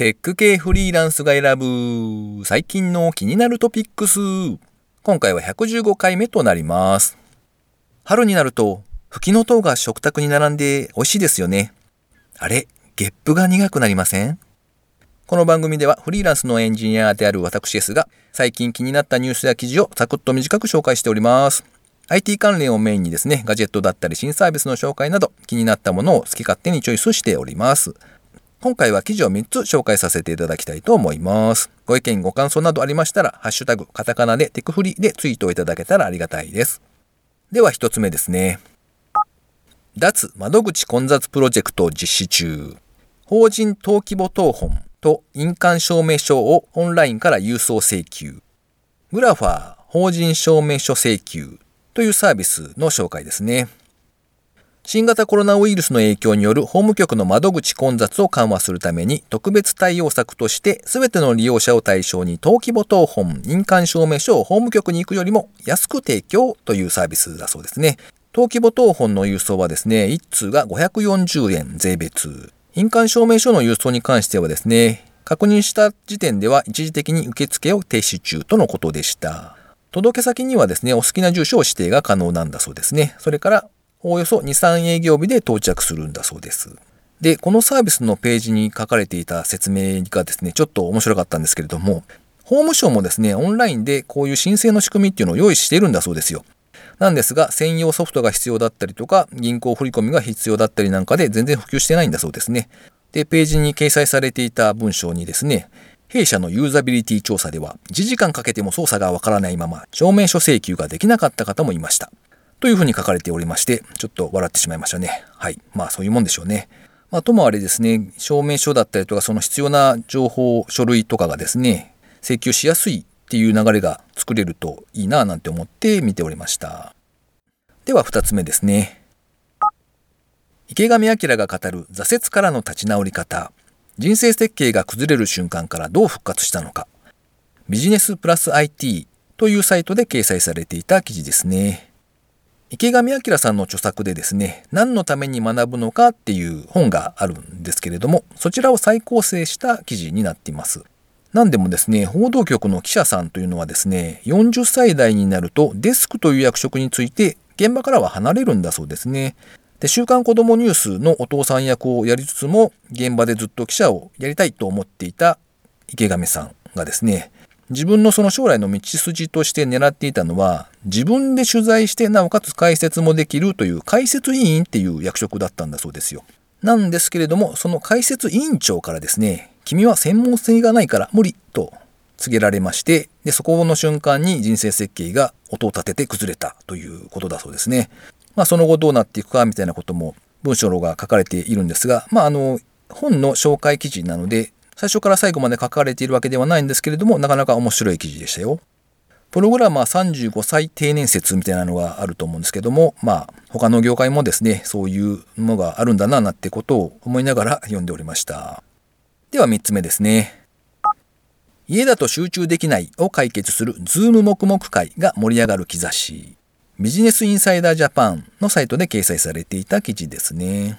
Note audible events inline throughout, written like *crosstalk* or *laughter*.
テック系フリーランスが選ぶ最近の気になるトピックス。今回は115回目となります。春になると、フキノトウが食卓に並んで美味しいですよね。あれ、ゲップが苦くなりません？この番組ではフリーランスのエンジニアである私ですが、最近気になったニュースや記事をサクッと短く紹介しております。IT 関連をメインにですね、ガジェットだったり新サービスの紹介など気になったものを好き勝手にチョイスしております。今回は記事を3つ紹介させていただきたいと思います。ご意見、ご感想などありましたら、ハッシュタグ、カタカナでテクフリでツイートをいただけたらありがたいです。では1つ目ですね。脱窓口混雑プロジェクトを実施中。法人登記簿等本と印鑑証明書をオンラインから郵送請求。グラファー法人証明書請求というサービスの紹介ですね。新型コロナウイルスの影響による法務局の窓口混雑を緩和するために特別対応策として全ての利用者を対象に登記簿等本、印鑑証明書を法務局に行くよりも安く提供というサービスだそうですね。登記簿等本の郵送はですね、1通が540円税別。印鑑証明書の郵送に関してはですね、確認した時点では一時的に受付を停止中とのことでした。届け先にはですね、お好きな住所を指定が可能なんだそうですね。それからおおよそ2、3営業日で到着するんだそうです。で、このサービスのページに書かれていた説明がですね、ちょっと面白かったんですけれども、法務省もですね、オンラインでこういう申請の仕組みっていうのを用意しているんだそうですよ。なんですが、専用ソフトが必要だったりとか、銀行振込が必要だったりなんかで全然普及してないんだそうですね。で、ページに掲載されていた文章にですね、弊社のユーザビリティ調査では、1時間かけても操作がわからないまま、証明書請求ができなかった方もいました。というふうに書かれておりまして、ちょっと笑ってしまいましたね。はい。まあそういうもんでしょうね。まあともあれですね、証明書だったりとか、その必要な情報、書類とかがですね、請求しやすいっていう流れが作れるといいななんて思って見ておりました。では2つ目ですね。池上彰が語る挫折からの立ち直り方。人生設計が崩れる瞬間からどう復活したのか。ビジネスプラス IT というサイトで掲載されていた記事ですね。池上彰さんの著作でですね、何のために学ぶのかっていう本があるんですけれども、そちらを再構成した記事になっています。なんでもですね、報道局の記者さんというのはですね、40歳代になるとデスクという役職について現場からは離れるんだそうですね。で、週刊子供ニュースのお父さん役をやりつつも、現場でずっと記者をやりたいと思っていた池上さんがですね、自分のその将来の道筋として狙っていたのは、自分で取材してなおかつ解説もできるという解説委員っていう役職だったんだそうですよ。なんですけれども、その解説委員長からですね、君は専門性がないから無理と告げられまして、で、そこの瞬間に人生設計が音を立てて崩れたということだそうですね。まあ、その後どうなっていくかみたいなことも文章が書かれているんですが、まあ、あの、本の紹介記事なので、最初から最後まで書かれているわけではないんですけれども、なかなか面白い記事でしたよ。プログラマー35歳定年説みたいなのがあると思うんですけども、まあ、他の業界もですね、そういうのがあるんだな、なんてことを思いながら読んでおりました。では3つ目ですね。家だと集中できないを解決するズーム黙々会が盛り上がる兆し。ビジネスインサイダージャパンのサイトで掲載されていた記事ですね。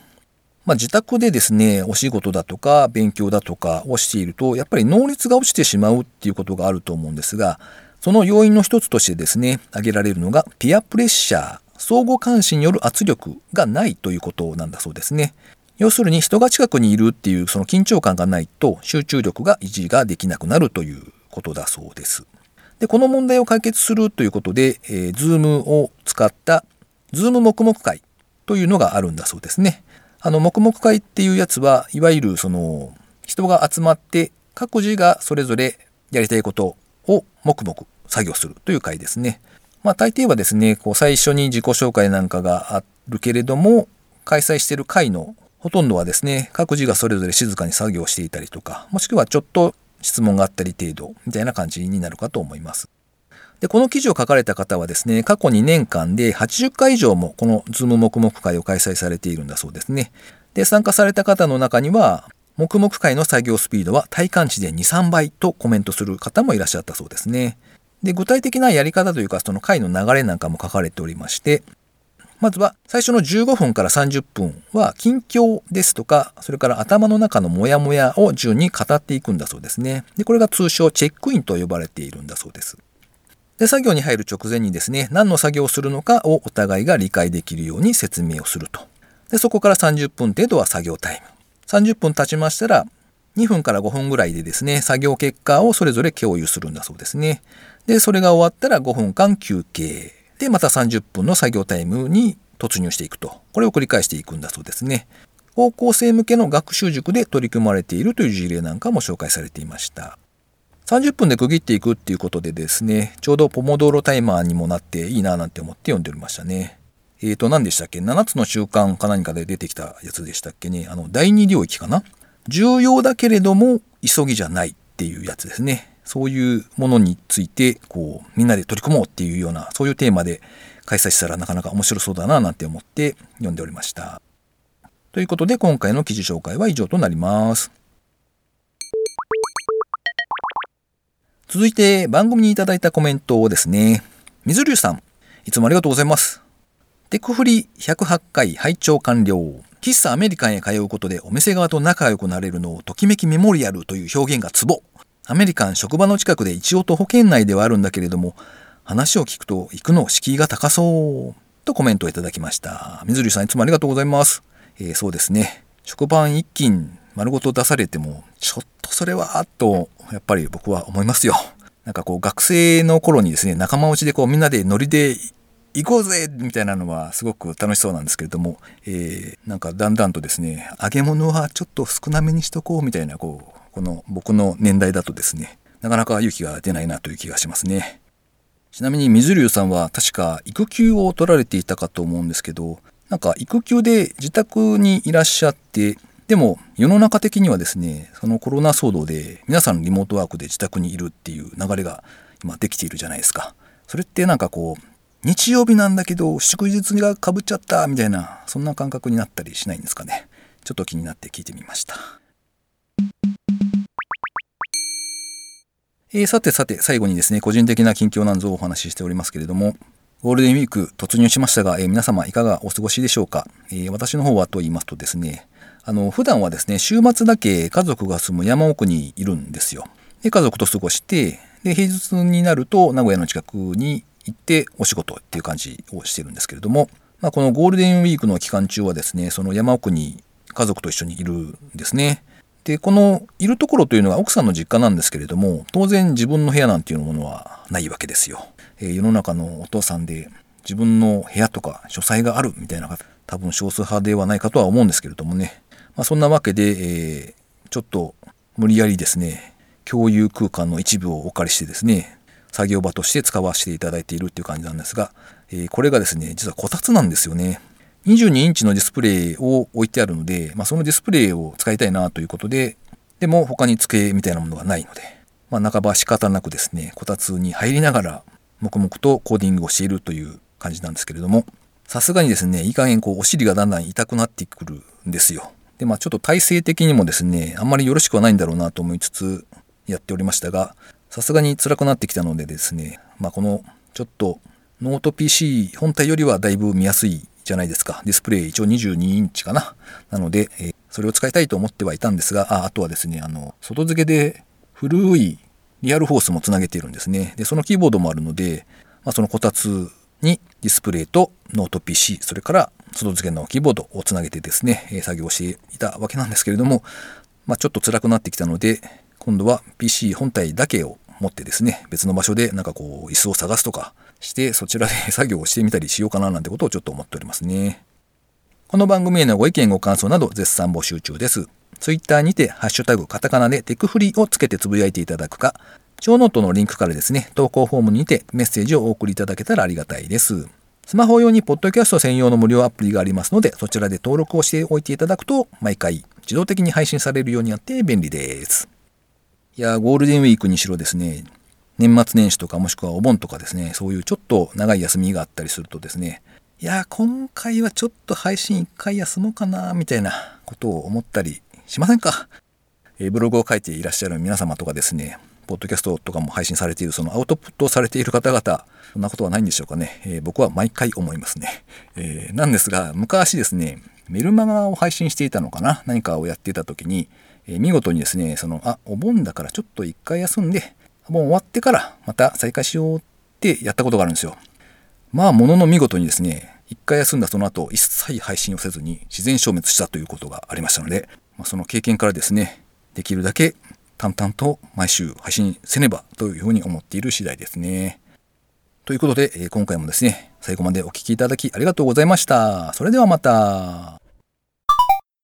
まあ、自宅でですね、お仕事だとか勉強だとかをしていると、やっぱり能率が落ちてしまうっていうことがあると思うんですが、その要因の一つとしてですね、挙げられるのがピアプレッシャー、相互監視による圧力がないということなんだそうですね。要するに人が近くにいるっていうその緊張感がないと集中力が維持ができなくなるということだそうです。で、この問題を解決するということで、えー、Zoom を使ったズーム黙々会というのがあるんだそうですね。あの、黙々会っていうやつは、いわゆるその、人が集まって各自がそれぞれやりたいことを黙々作業するという会ですね。まあ大抵はですね、こう最初に自己紹介なんかがあるけれども、開催している会のほとんどはですね、各自がそれぞれ静かに作業していたりとか、もしくはちょっと質問があったり程度みたいな感じになるかと思います。で、この記事を書かれた方はですね、過去2年間で80回以上もこのズーム黙々会を開催されているんだそうですね。で、参加された方の中には、黙々会の作業スピードは体感値で2、3倍とコメントする方もいらっしゃったそうですね。で、具体的なやり方というか、その会の流れなんかも書かれておりまして、まずは最初の15分から30分は近況ですとか、それから頭の中のモヤモヤを順に語っていくんだそうですね。で、これが通称チェックインと呼ばれているんだそうです。で、作業に入る直前にですね、何の作業をするのかをお互いが理解できるように説明をすると。で、そこから30分程度は作業タイム。30分経ちましたら、2分から5分ぐらいでですね、作業結果をそれぞれ共有するんだそうですね。で、それが終わったら5分間休憩。で、また30分の作業タイムに突入していくと。これを繰り返していくんだそうですね。高校生向けの学習塾で取り組まれているという事例なんかも紹介されていました。30分で区切っていくっていうことでですね、ちょうどポモドーロタイマーにもなっていいななんて思って読んでおりましたね。えーと、何でしたっけ ?7 つの習慣か何かで出てきたやつでしたっけね？あの、第二領域かな？重要だけれども、急ぎじゃないっていうやつですね。そういうものについて、こう、みんなで取り組もうっていうような、そういうテーマで開催したらなかなか面白そうだななんて思って読んでおりました。ということで、今回の記事紹介は以上となります。続いて番組にいただいたコメントをですね。水流さん、いつもありがとうございます。テクフリ108回拝聴完了。喫茶アメリカンへ通うことでお店側と仲良くなれるのをときめきメモリアルという表現がツボ。アメリカン職場の近くで一応徒歩圏内ではあるんだけれども、話を聞くと行くの敷居が高そう。とコメントをいただきました。水流さんいつもありがとうございます。えー、そうですね。食パン一斤丸ごと出されても、ちょっとそれは、と、やっぱり僕は思いますよ。なんかこう学生の頃にですね、仲間内でこうみんなでノリで行こうぜみたいなのはすごく楽しそうなんですけれども、えー、なんかだんだんとですね、揚げ物はちょっと少なめにしとこうみたいな、こう、この僕の年代だとですね、なかなか勇気が出ないなという気がしますね。ちなみに水流さんは確か育休を取られていたかと思うんですけど、なんか育休で自宅にいらっしゃって、でも世の中的にはですね、そのコロナ騒動で皆さんリモートワークで自宅にいるっていう流れが今できているじゃないですか。それってなんかこう、日曜日なんだけど祝日がかぶっちゃったみたいな、そんな感覚になったりしないんですかね。ちょっと気になって聞いてみました。えー、さてさて、最後にですね、個人的な近況なんぞをお話ししておりますけれども、ゴールデンウィーク突入しましたが、えー、皆様いかがお過ごしでしょうか、えー、私の方はと言いますとですね、あの、普段はですね、週末だけ家族が住む山奥にいるんですよ。で、家族と過ごして、で、平日になると名古屋の近くに行ってお仕事っていう感じをしてるんですけれども、まあ、このゴールデンウィークの期間中はですね、その山奥に家族と一緒にいるんですね。で、このいるところというのは奥さんの実家なんですけれども、当然自分の部屋なんていうものはないわけですよ。えー、世の中のお父さんで自分の部屋とか書斎があるみたいな多分少数派ではないかとは思うんですけれどもね。まあ、そんなわけで、えー、ちょっと無理やりですね、共有空間の一部をお借りしてですね、作業場として使わせていただいているっていう感じなんですが、えー、これがですね、実はこたつなんですよね。22インチのディスプレイを置いてあるので、まあ、そのディスプレイを使いたいなということで、でも他に机みたいなものがないので、まあ、半ば仕方なくですね、こたつに入りながら、黙々とコーディングをしているという感じなんですけれども、さすがにですね、いい加減こうお尻がだんだん痛くなってくるんですよ。で、まあちょっと体勢的にもですね、あんまりよろしくはないんだろうなと思いつつやっておりましたが、さすがに辛くなってきたのでですね、まあこのちょっとノート PC 本体よりはだいぶ見やすいじゃないですか。ディスプレイ一応22インチかな。なので、えー、それを使いたいと思ってはいたんですが、ああとはですね、あの、外付けで古いリアルフォースもつなげているんですね。で、そのキーボードもあるので、まあ、そのこたつにディスプレイとノート PC、それから外付けのキーボードをつなげてですね、作業していたわけなんですけれども、まあ、ちょっと辛くなってきたので、今度は PC 本体だけを持ってですね、別の場所でなんかこう椅子を探すとかして、そちらで *laughs* 作業をしてみたりしようかななんてことをちょっと思っておりますね。この番組へのご意見ご感想など絶賛募集中です。Twitter にてハッシュタグカタカナでテクフリーをつけてつぶやいていただくか、ショーノートのリンクからですね、投稿フォームにてメッセージをお送りいただけたらありがたいです。スマホ用にポッドキャスト専用の無料アプリがありますので、そちらで登録をしておいていただくと、毎回自動的に配信されるようになって便利です。いや、ゴールデンウィークにしろですね、年末年始とかもしくはお盆とかですね、そういうちょっと長い休みがあったりするとですね、いや、今回はちょっと配信一回休もうかな、みたいなことを思ったりしませんか？えブログを書いていらっしゃる皆様とかですね、ポッドキャストとかも配信されている、そのアウトプットされている方々、そんなことはないんでしょうかね。えー、僕は毎回思いますね。えー、なんですが、昔ですね、メルマガを配信していたのかな？何かをやっていた時に、えー、見事にですね、その、あ、お盆だからちょっと一回休んで、お盆終わってからまた再開しようってやったことがあるんですよ。まあ、ものの見事にですね、一回休んだその後、一切配信をせずに自然消滅したということがありましたので、まあ、その経験からですね、できるだけ淡々と毎週配信せねばというふうに思っている次第ですね。ということで、今回もですね、最後までお聴きいただきありがとうございました。それではまた。